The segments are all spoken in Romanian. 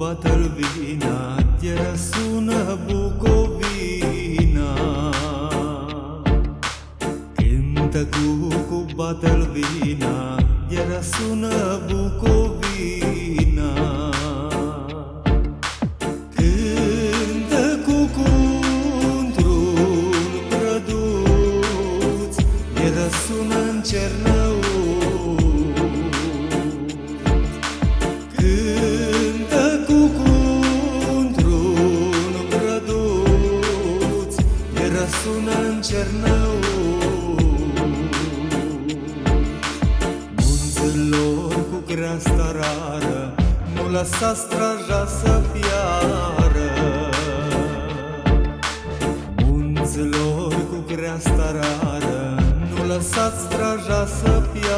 bată-l vina, te sună Bucovina. Cântă cu cu bată-l vina, te sună Bucovina. Cântă cu cu un prăduț, te sună în Cernăuți. Cernău. Munților cu creasta rară Nu lăsa straja să piară Munților cu creasta rară Nu lăsa straja să piară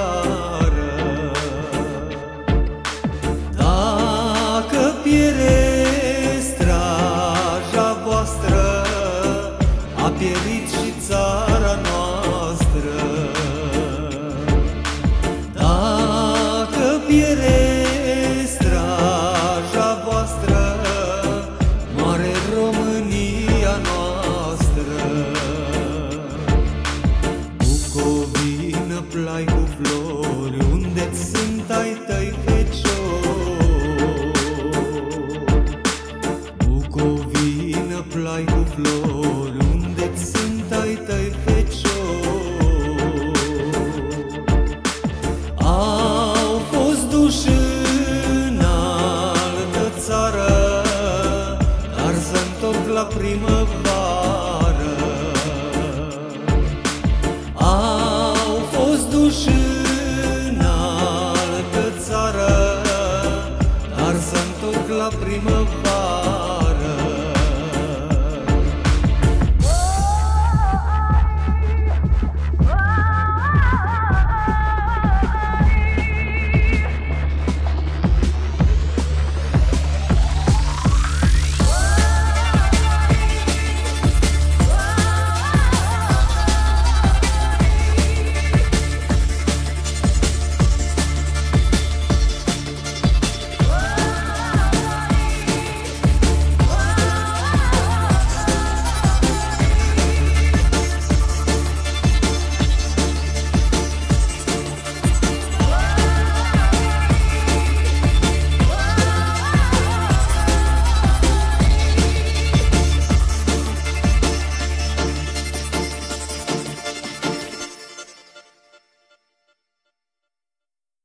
flori unde sunt ai tăi Au fost duși în altă țară Dar se întorc la primăvară. Au fost duși în altă țară Dar se întorc la primăvară.